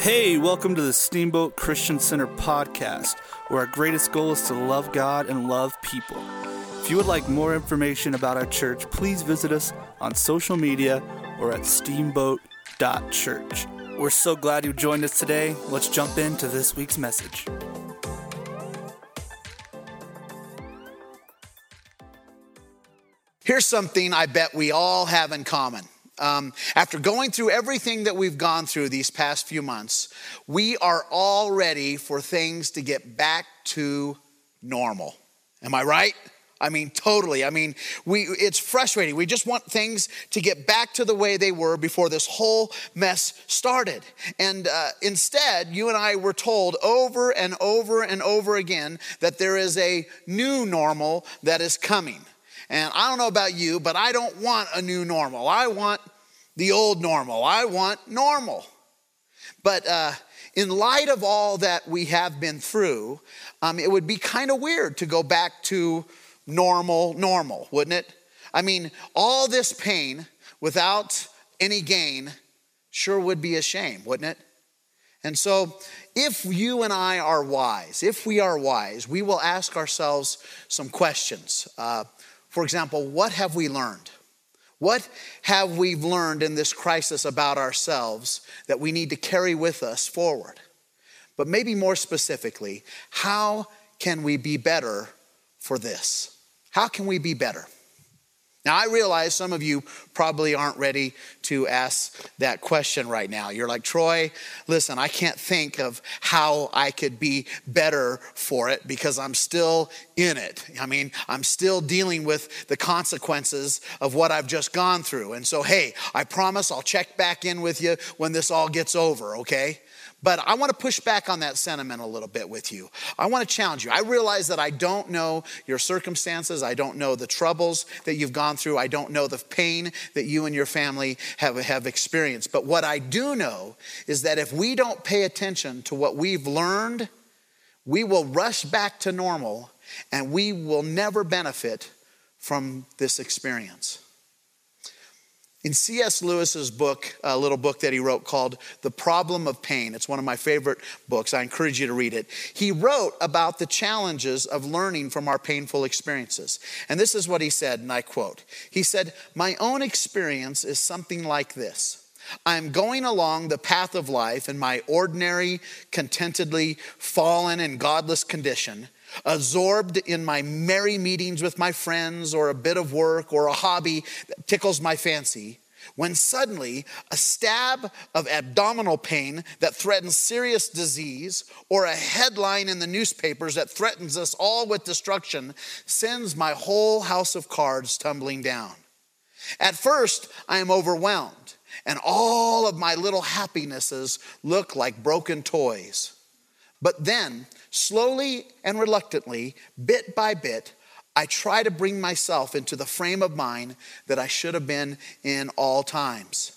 Hey, welcome to the Steamboat Christian Center podcast, where our greatest goal is to love God and love people. If you would like more information about our church, please visit us on social media or at steamboat.church. We're so glad you joined us today. Let's jump into this week's message. Here's something I bet we all have in common. Um, after going through everything that we've gone through these past few months, we are all ready for things to get back to normal. Am I right? I mean, totally. I mean, we, it's frustrating. We just want things to get back to the way they were before this whole mess started. And uh, instead, you and I were told over and over and over again that there is a new normal that is coming. And I don't know about you, but I don't want a new normal. I want the old normal. I want normal. But uh, in light of all that we have been through, um, it would be kind of weird to go back to normal, normal, wouldn't it? I mean, all this pain without any gain sure would be a shame, wouldn't it? And so, if you and I are wise, if we are wise, we will ask ourselves some questions. Uh, for example, what have we learned? What have we learned in this crisis about ourselves that we need to carry with us forward? But maybe more specifically, how can we be better for this? How can we be better? Now, I realize some of you probably aren't ready to ask that question right now. You're like, Troy, listen, I can't think of how I could be better for it because I'm still in it. I mean, I'm still dealing with the consequences of what I've just gone through. And so, hey, I promise I'll check back in with you when this all gets over, okay? But I want to push back on that sentiment a little bit with you. I want to challenge you. I realize that I don't know your circumstances. I don't know the troubles that you've gone through. I don't know the pain that you and your family have, have experienced. But what I do know is that if we don't pay attention to what we've learned, we will rush back to normal and we will never benefit from this experience. In C.S. Lewis's book, a little book that he wrote called The Problem of Pain, it's one of my favorite books. I encourage you to read it. He wrote about the challenges of learning from our painful experiences. And this is what he said, and I quote He said, My own experience is something like this. I'm going along the path of life in my ordinary, contentedly fallen and godless condition absorbed in my merry meetings with my friends or a bit of work or a hobby that tickles my fancy, when suddenly a stab of abdominal pain that threatens serious disease or a headline in the newspapers that threatens us all with destruction sends my whole house of cards tumbling down. At first, I am overwhelmed, and all of my little happinesses look like broken toys. But then, Slowly and reluctantly, bit by bit, I try to bring myself into the frame of mind that I should have been in all times.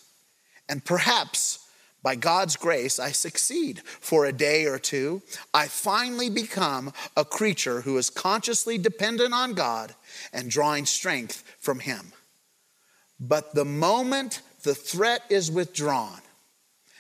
And perhaps by God's grace, I succeed for a day or two. I finally become a creature who is consciously dependent on God and drawing strength from Him. But the moment the threat is withdrawn,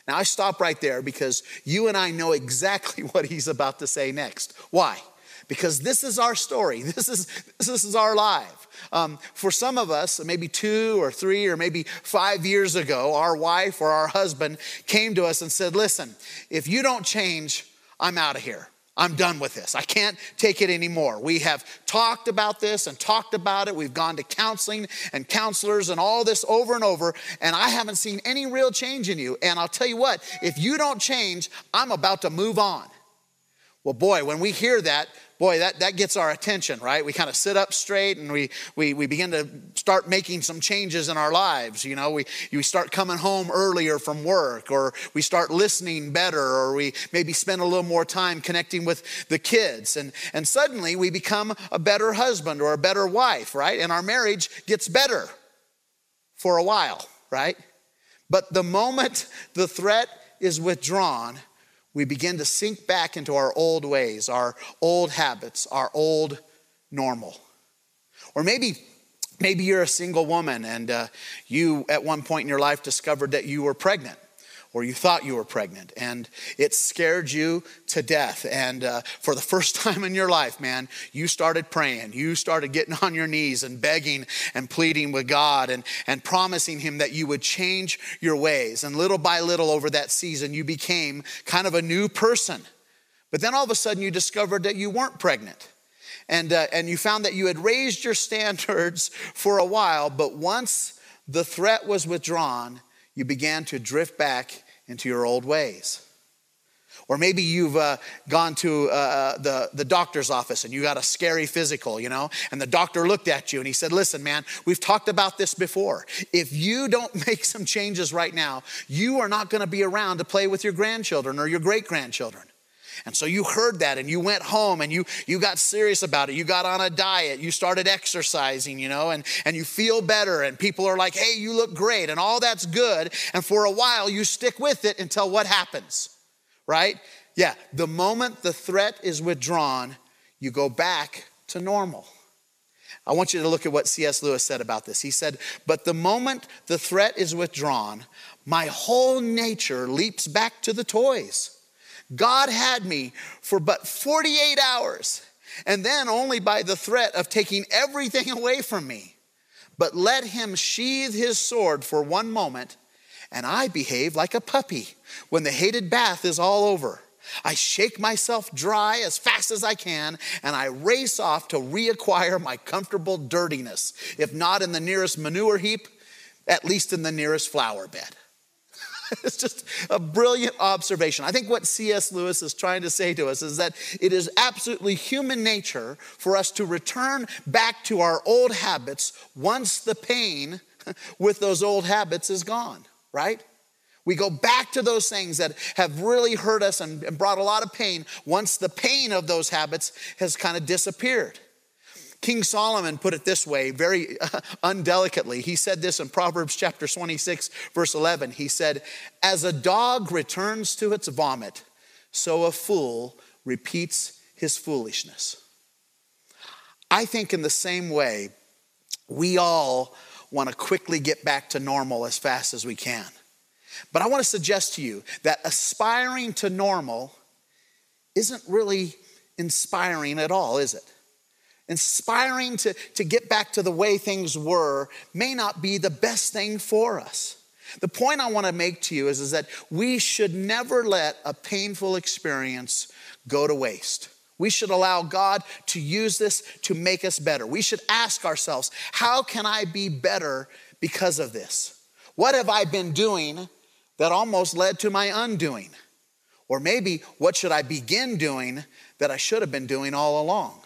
now, I stop right there because you and I know exactly what he's about to say next. Why? Because this is our story. This is, this is our life. Um, for some of us, maybe two or three or maybe five years ago, our wife or our husband came to us and said, Listen, if you don't change, I'm out of here. I'm done with this. I can't take it anymore. We have talked about this and talked about it. We've gone to counseling and counselors and all this over and over, and I haven't seen any real change in you. And I'll tell you what, if you don't change, I'm about to move on. Well, boy, when we hear that, boy, that, that gets our attention, right? We kind of sit up straight and we, we, we begin to start making some changes in our lives. You know, we, we start coming home earlier from work, or we start listening better, or we maybe spend a little more time connecting with the kids. And, and suddenly we become a better husband or a better wife, right? And our marriage gets better for a while, right? But the moment the threat is withdrawn, we begin to sink back into our old ways, our old habits, our old normal. Or maybe Maybe you're a single woman and uh, you, at one point in your life, discovered that you were pregnant. Or you thought you were pregnant, and it scared you to death. And uh, for the first time in your life, man, you started praying. You started getting on your knees and begging and pleading with God and, and promising Him that you would change your ways. And little by little over that season, you became kind of a new person. But then all of a sudden, you discovered that you weren't pregnant. And, uh, and you found that you had raised your standards for a while, but once the threat was withdrawn, you began to drift back into your old ways. Or maybe you've uh, gone to uh, uh, the, the doctor's office and you got a scary physical, you know, and the doctor looked at you and he said, Listen, man, we've talked about this before. If you don't make some changes right now, you are not going to be around to play with your grandchildren or your great grandchildren. And so you heard that and you went home and you, you got serious about it. You got on a diet, you started exercising, you know, and, and you feel better. And people are like, hey, you look great. And all that's good. And for a while, you stick with it until what happens, right? Yeah, the moment the threat is withdrawn, you go back to normal. I want you to look at what C.S. Lewis said about this. He said, But the moment the threat is withdrawn, my whole nature leaps back to the toys. God had me for but 48 hours, and then only by the threat of taking everything away from me. But let him sheathe his sword for one moment, and I behave like a puppy when the hated bath is all over. I shake myself dry as fast as I can, and I race off to reacquire my comfortable dirtiness, if not in the nearest manure heap, at least in the nearest flower bed. it's just a brilliant observation. I think what C.S. Lewis is trying to say to us is that it is absolutely human nature for us to return back to our old habits once the pain with those old habits is gone, right? We go back to those things that have really hurt us and brought a lot of pain once the pain of those habits has kind of disappeared. King Solomon put it this way, very undelicately. He said this in Proverbs chapter 26, verse 11. He said, As a dog returns to its vomit, so a fool repeats his foolishness. I think in the same way, we all want to quickly get back to normal as fast as we can. But I want to suggest to you that aspiring to normal isn't really inspiring at all, is it? Inspiring to, to get back to the way things were may not be the best thing for us. The point I want to make to you is, is that we should never let a painful experience go to waste. We should allow God to use this to make us better. We should ask ourselves, how can I be better because of this? What have I been doing that almost led to my undoing? Or maybe, what should I begin doing that I should have been doing all along?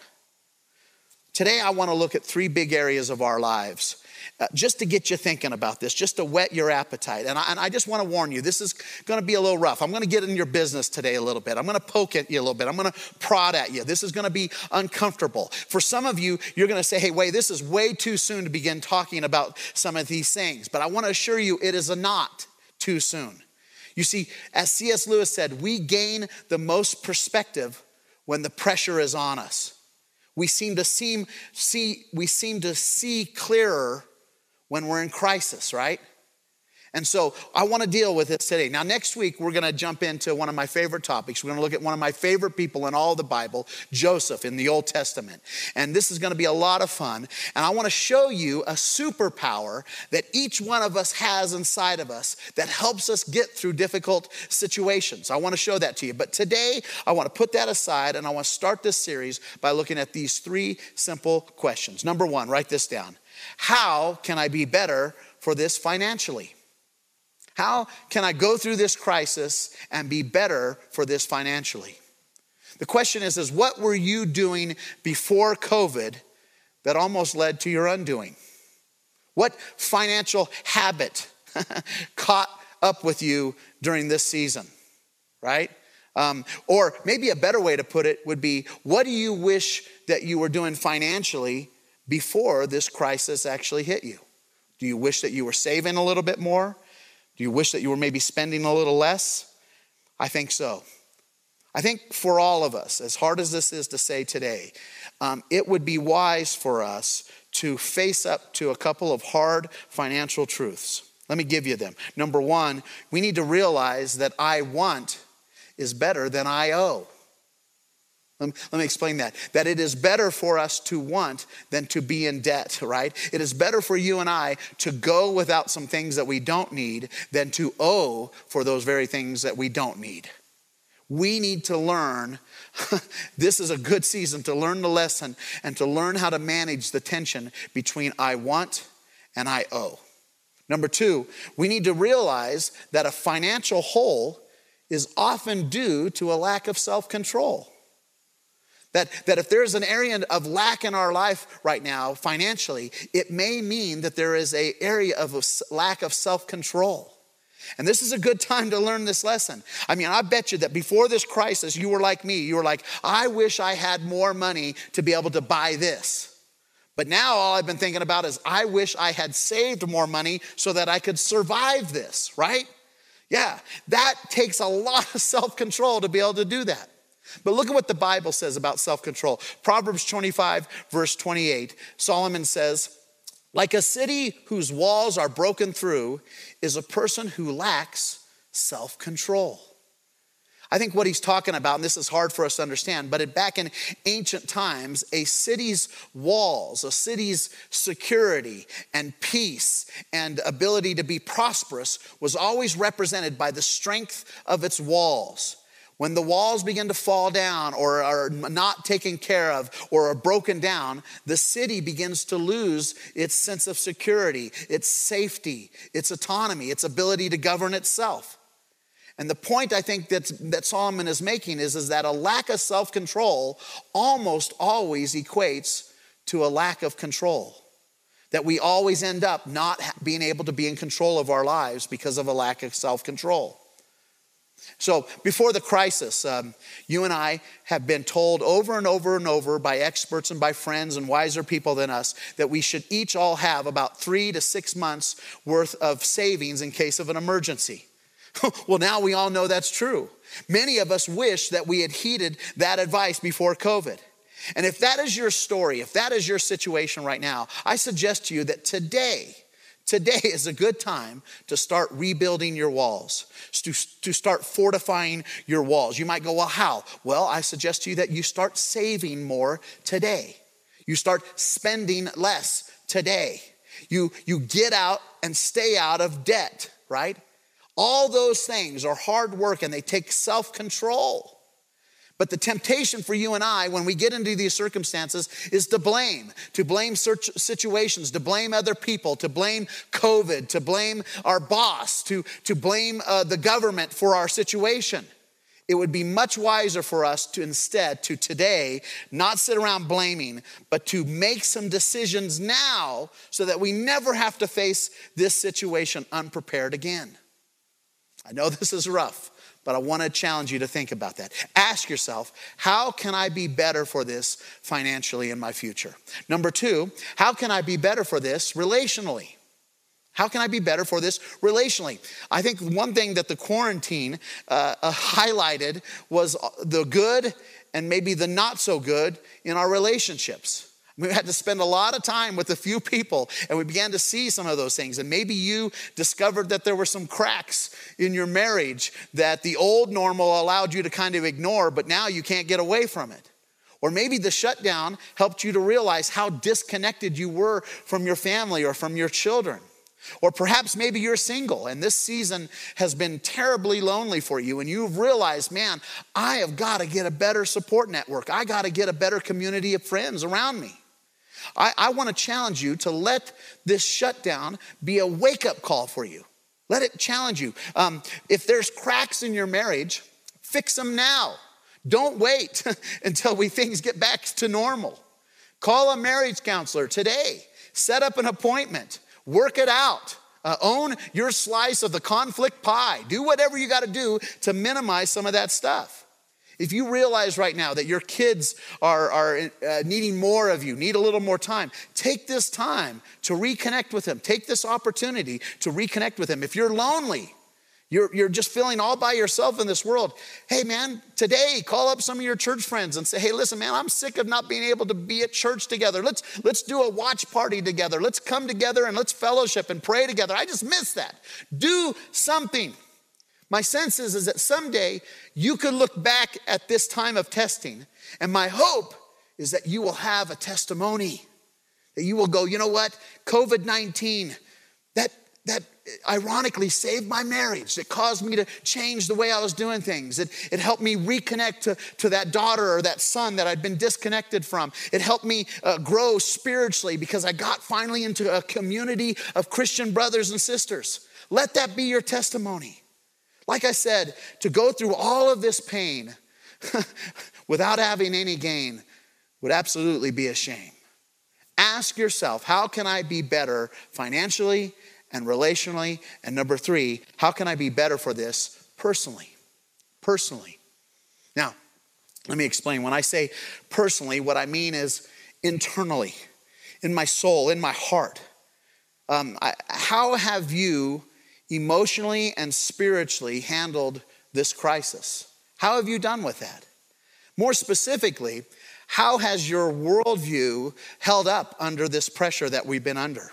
Today, I want to look at three big areas of our lives. Uh, just to get you thinking about this, just to whet your appetite. And I, and I just want to warn you, this is going to be a little rough. I'm going to get in your business today a little bit. I'm going to poke at you a little bit. I'm going to prod at you. This is going to be uncomfortable. For some of you, you're going to say, hey, wait, this is way too soon to begin talking about some of these things. But I want to assure you, it is not too soon. You see, as C.S. Lewis said, we gain the most perspective when the pressure is on us we seem to seem, see, we seem to see clearer when we're in crisis, right? And so I want to deal with this today. Now, next week, we're going to jump into one of my favorite topics. We're going to look at one of my favorite people in all the Bible, Joseph in the Old Testament. And this is going to be a lot of fun. And I want to show you a superpower that each one of us has inside of us that helps us get through difficult situations. I want to show that to you. But today, I want to put that aside and I want to start this series by looking at these three simple questions. Number one, write this down How can I be better for this financially? How can I go through this crisis and be better for this financially? The question is, is what were you doing before COVID that almost led to your undoing? What financial habit caught up with you during this season, right? Um, or maybe a better way to put it would be what do you wish that you were doing financially before this crisis actually hit you? Do you wish that you were saving a little bit more? Do you wish that you were maybe spending a little less? I think so. I think for all of us, as hard as this is to say today, um, it would be wise for us to face up to a couple of hard financial truths. Let me give you them. Number one, we need to realize that I want is better than I owe. Let me, explain that. That it is better for us to want than to be in debt, right? It is better for you and I to go without some things that we don't need than to owe for those very things that we don't need. We need to learn. this is a good season to learn the lesson and to learn how to manage the tension between I want and I owe. Number two, we need to realize that a financial hole is often due to a lack of self control. That, that if there's an area of lack in our life right now financially, it may mean that there is an area of a lack of self control. And this is a good time to learn this lesson. I mean, I bet you that before this crisis, you were like me. You were like, I wish I had more money to be able to buy this. But now all I've been thinking about is, I wish I had saved more money so that I could survive this, right? Yeah, that takes a lot of self control to be able to do that. But look at what the Bible says about self control. Proverbs 25, verse 28, Solomon says, like a city whose walls are broken through is a person who lacks self control. I think what he's talking about, and this is hard for us to understand, but back in ancient times, a city's walls, a city's security and peace and ability to be prosperous was always represented by the strength of its walls. When the walls begin to fall down or are not taken care of or are broken down, the city begins to lose its sense of security, its safety, its autonomy, its ability to govern itself. And the point I think that, that Solomon is making is, is that a lack of self control almost always equates to a lack of control. That we always end up not being able to be in control of our lives because of a lack of self control. So, before the crisis, um, you and I have been told over and over and over by experts and by friends and wiser people than us that we should each all have about three to six months worth of savings in case of an emergency. well, now we all know that's true. Many of us wish that we had heeded that advice before COVID. And if that is your story, if that is your situation right now, I suggest to you that today, Today is a good time to start rebuilding your walls, to, to start fortifying your walls. You might go, Well, how? Well, I suggest to you that you start saving more today. You start spending less today. You, you get out and stay out of debt, right? All those things are hard work and they take self control. But the temptation for you and I when we get into these circumstances is to blame, to blame situations, to blame other people, to blame COVID, to blame our boss, to, to blame uh, the government for our situation. It would be much wiser for us to instead, to today, not sit around blaming, but to make some decisions now so that we never have to face this situation unprepared again. I know this is rough but I want to challenge you to think about that. Ask yourself, how can I be better for this financially in my future? Number two, how can I be better for this relationally? How can I be better for this relationally? I think one thing that the quarantine uh, uh, highlighted was the good and maybe the not so good in our relationships. We had to spend a lot of time with a few people and we began to see some of those things. And maybe you discovered that there were some cracks in your marriage that the old normal allowed you to kind of ignore, but now you can't get away from it. Or maybe the shutdown helped you to realize how disconnected you were from your family or from your children. Or perhaps maybe you're single and this season has been terribly lonely for you and you've realized, man, I have got to get a better support network. I got to get a better community of friends around me. I, I want to challenge you to let this shutdown be a wake up call for you. Let it challenge you. Um, if there's cracks in your marriage, fix them now. Don't wait until we things get back to normal. Call a marriage counselor today. Set up an appointment. Work it out. Uh, own your slice of the conflict pie. Do whatever you got to do to minimize some of that stuff. If you realize right now that your kids are, are uh, needing more of you, need a little more time, take this time to reconnect with them. Take this opportunity to reconnect with them. If you're lonely, You're, you're just feeling all by yourself in this world. Hey, man, today call up some of your church friends and say, hey, listen, man, I'm sick of not being able to be at church together. Let's, let's do a watch party together. Let's come together and let's fellowship and pray together. I just miss that. Do something. My sense is, is that someday you could look back at this time of testing, and my hope is that you will have a testimony. That you will go, you know what? COVID 19, that, that ironically saved my marriage. It caused me to change the way I was doing things. It, it helped me reconnect to, to that daughter or that son that I'd been disconnected from. It helped me uh, grow spiritually because I got finally into a community of Christian brothers and sisters. Let that be your testimony. Like I said, to go through all of this pain without having any gain would absolutely be a shame. Ask yourself, how can I be better financially and relationally? And number three, how can I be better for this personally? Personally. Now, let me explain. When I say personally, what I mean is internally, in my soul, in my heart. Um, I, how have you emotionally and spiritually handled this crisis? How have you done with that? More specifically, how has your worldview held up under this pressure that we've been under?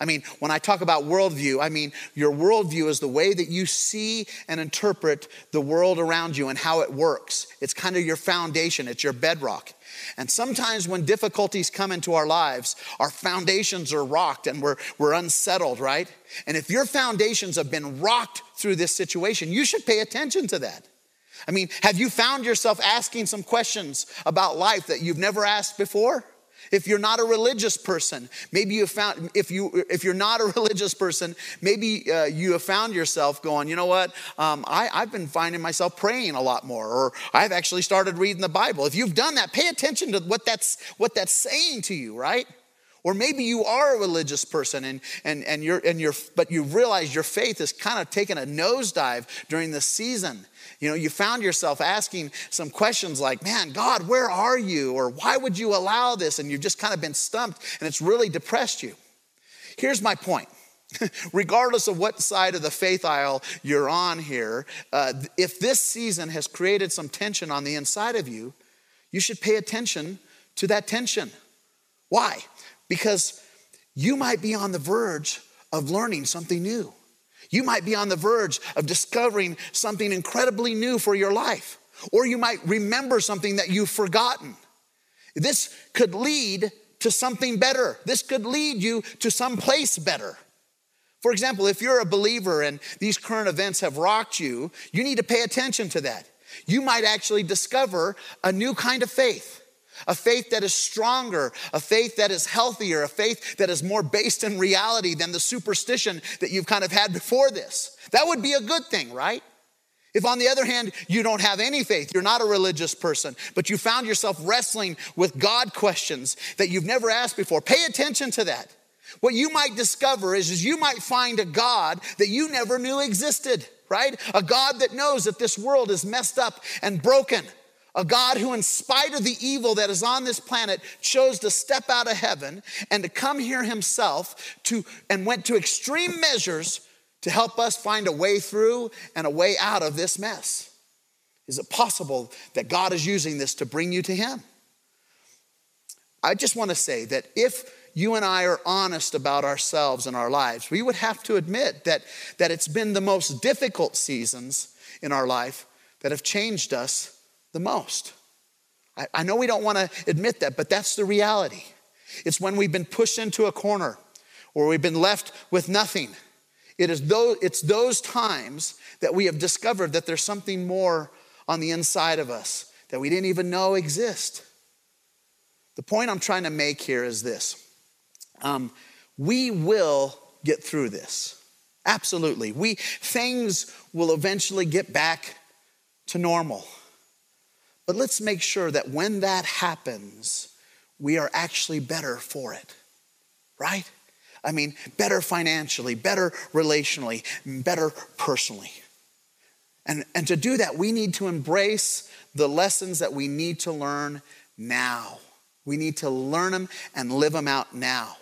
I mean, when I talk about worldview, I mean your worldview is the way that you see and interpret the world around you and how it works. It's kind of your foundation, it's your bedrock. And sometimes when difficulties come into our lives, our foundations are rocked and we're, we're unsettled, right? And if your foundations have been rocked through this situation, you should pay attention to that. I mean, have you found yourself asking some questions about life that you've never asked before? If you're not a religious person, maybe you found, if, you, if you're not a religious person, maybe uh, you have found yourself going, you know what, um, I, I've been finding myself praying a lot more, or I've actually started reading the Bible. If you've done that, pay attention to what that's, what that's saying to you, right? Or maybe you are a religious person and, and, and you're, and you're, but you realize your faith has kind of taken a nosedive during the season. You know, you found yourself asking some questions like, man, God, where are you? Or why would you allow this? And you've just kind of been stumped and it's really depressed you. Here's my point. Regardless of what side of the faith aisle you're on here, uh, if this season has created some tension on the inside of you, you should pay attention to that tension. Why? Because you might be on the verge of learning something new. You might be on the verge of discovering something incredibly new for your life, or you might remember something that you've forgotten. This could lead to something better. This could lead you to some place better. For example, if you're a believer and these current events have rocked you, you need to pay attention to that. You might actually discover a new kind of faith a faith that is stronger, a faith that is healthier, a faith that is more based in reality than the superstition that you've kind of had before this. That would be a good thing, right? If, on the other hand, you don't have any faith, you're not a religious person, but you found yourself wrestling with God questions that you've never asked before, pay attention to that. What you might discover is, is you might find a God that you never knew existed, right? A God that knows that this world is messed up and broken a God who, in spite of the evil that is on this planet, chose to step out of heaven and to come here himself to, and went to extreme measures to help us find a way through and a way out of this mess. Is it possible that God is using this to bring you to him? I just want to say that if you and I are honest about ourselves and our lives, we would have to admit that, that it's been the most difficult seasons in our life that have changed us the most. I, I know we don't want to admit that, but that's the reality. It's when we've been pushed into a corner or we've been left with nothing. It is those, it's those times that we have discovered that there's something more on the inside of us that we didn't even know exist. The point I'm trying to make here is this um, we will get through this. Absolutely. We, things will eventually get back to normal. But let's make sure that when that happens, we are actually better for it, right? I mean, better financially, better relationally, better personally. And, and to do that, we need to embrace the lessons that we need to learn now. We need to learn them and live them out now.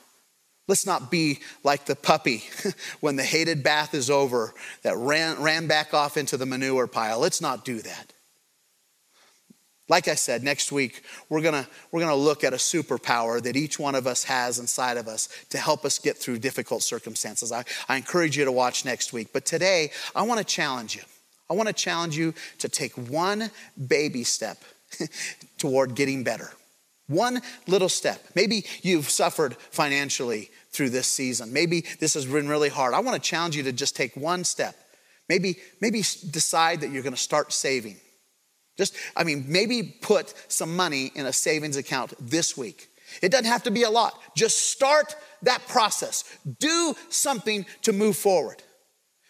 Let's not be like the puppy when the hated bath is over that ran, ran back off into the manure pile. Let's not do that. Like I said, next week we're gonna, we're gonna look at a superpower that each one of us has inside of us to help us get through difficult circumstances. I, I encourage you to watch next week. But today, I wanna challenge you. I wanna challenge you to take one baby step toward getting better. One little step. Maybe you've suffered financially through this season. Maybe this has been really hard. I want to challenge you to just take one step. Maybe, maybe decide that you're to start saving. Just, I mean, maybe put some money in a savings account this week. It doesn't have to be a lot. Just start that process. Do something to move forward.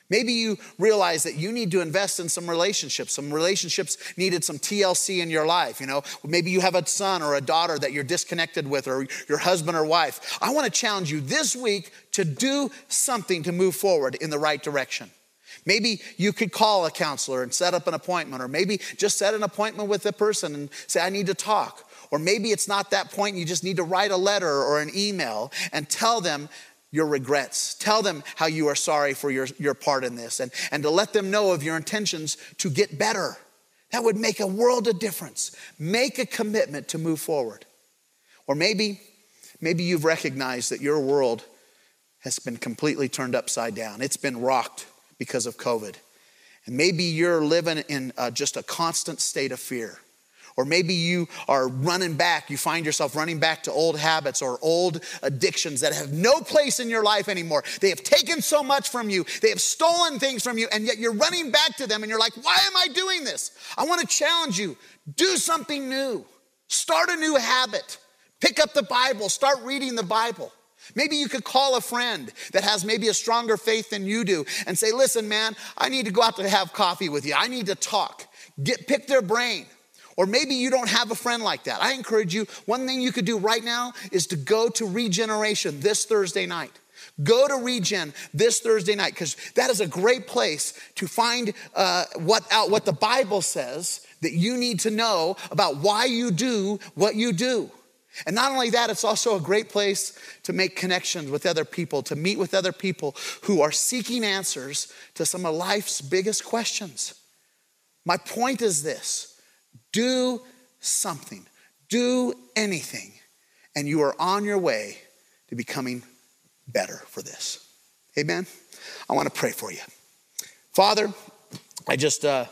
Maybe you realize that you need to invest in some relationships. Some relationships needed some TLC in your life. You know, maybe you have a son or a daughter that you're disconnected with, or your husband or wife. I want to challenge you this week to do something to move forward in the right direction. Maybe you could call a counselor and set up an appointment, or maybe just set an appointment with a person and say, I need to talk. Or maybe it's not that point, you just need to write a letter or an email and tell them your regrets. Tell them how you are sorry for your, your part in this and, and to let them know of your intentions to get better. That would make a world of difference. Make a commitment to move forward. Or maybe, maybe you've recognized that your world has been completely turned upside down. It's been rocked because of COVID. And maybe you're living in uh, just a constant state of fear. Or maybe you are running back, you find yourself running back to old habits or old addictions that have no place in your life anymore. They have taken so much from you, they have stolen things from you, and yet you're running back to them and you're like, why am I doing this? I want to challenge you do something new, start a new habit, pick up the Bible, start reading the Bible. Maybe you could call a friend that has maybe a stronger faith than you do and say, listen, man, I need to go out to have coffee with you. I need to talk. Get, pick their brain. Or maybe you don't have a friend like that. I encourage you, one thing you could do right now is to go to Regeneration this Thursday night. Go to Regen this Thursday night because that is a great place to find uh, what out what the Bible says that you need to know about why you do what you do. And not only that, it's also a great place to make connections with other people, to meet with other people who are seeking answers to some of life's biggest questions. My point is this do something, do anything, and you are on your way to becoming better for this. Amen. I want to pray for you. Father, I just uh,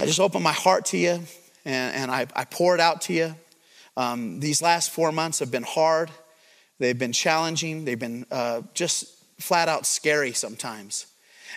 I just open my heart to you and, and I, I pour it out to you. Um, these last four months have been hard. They've been challenging. They've been uh, just flat out scary sometimes.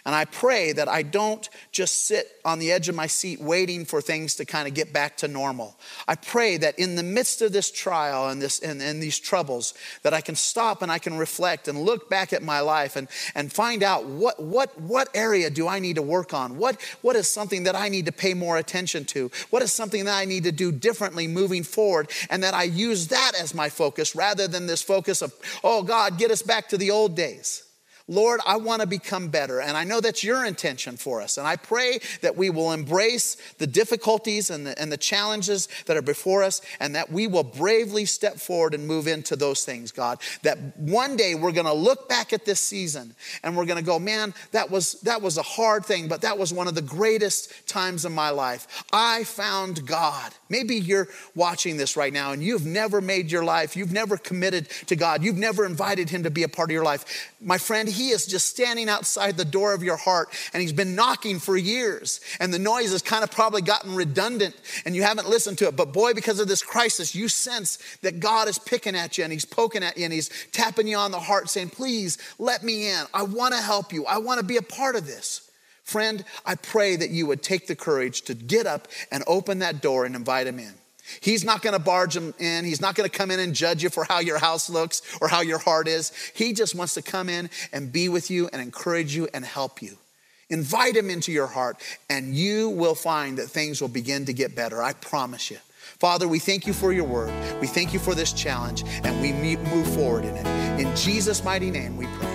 And I pray that I don't just sit on the edge of my seat waiting for things to kind of get back to normal. I pray that in the midst of this trial and, this, and, and these troubles, that I can stop and I can reflect and look back at my life and, and find out what, what, what area do I need to work on? What, what is something that I need to pay more attention to? What is something that I need to do differently moving forward? And that I use that as my focus rather than this focus of, oh God, get us back to the old days. Lord, I want to become better. And I know that's your intention for us. And I pray that we will embrace the difficulties and the, and the challenges that are before us and that we will bravely step forward and move into those things, God. That one day we're going to look back at this season and we're going to go, man, that was, that was a hard thing, but that was one of the greatest times of my life. I found God. Maybe you're watching this right now and you've never made your life, you've never committed to God, you've never invited Him to be a part of your life. My friend, He is just standing outside the door of your heart and He's been knocking for years. And the noise has kind of probably gotten redundant and you haven't listened to it. But boy, because of this crisis, you sense that God is picking at you and He's poking at you and He's tapping you on the heart saying, Please let me in. I want to help you, I want to be a part of this. Friend, I pray that you would take the courage to get up and open that door and invite him in. He's not going to barge him in. He's not going to come in and judge you for how your house looks or how your heart is. He just wants to come in and be with you and encourage you and help you. Invite him into your heart, and you will find that things will begin to get better. I promise you. Father, we thank you for your word. We thank you for this challenge, and we move forward in it. In Jesus' mighty name, we pray.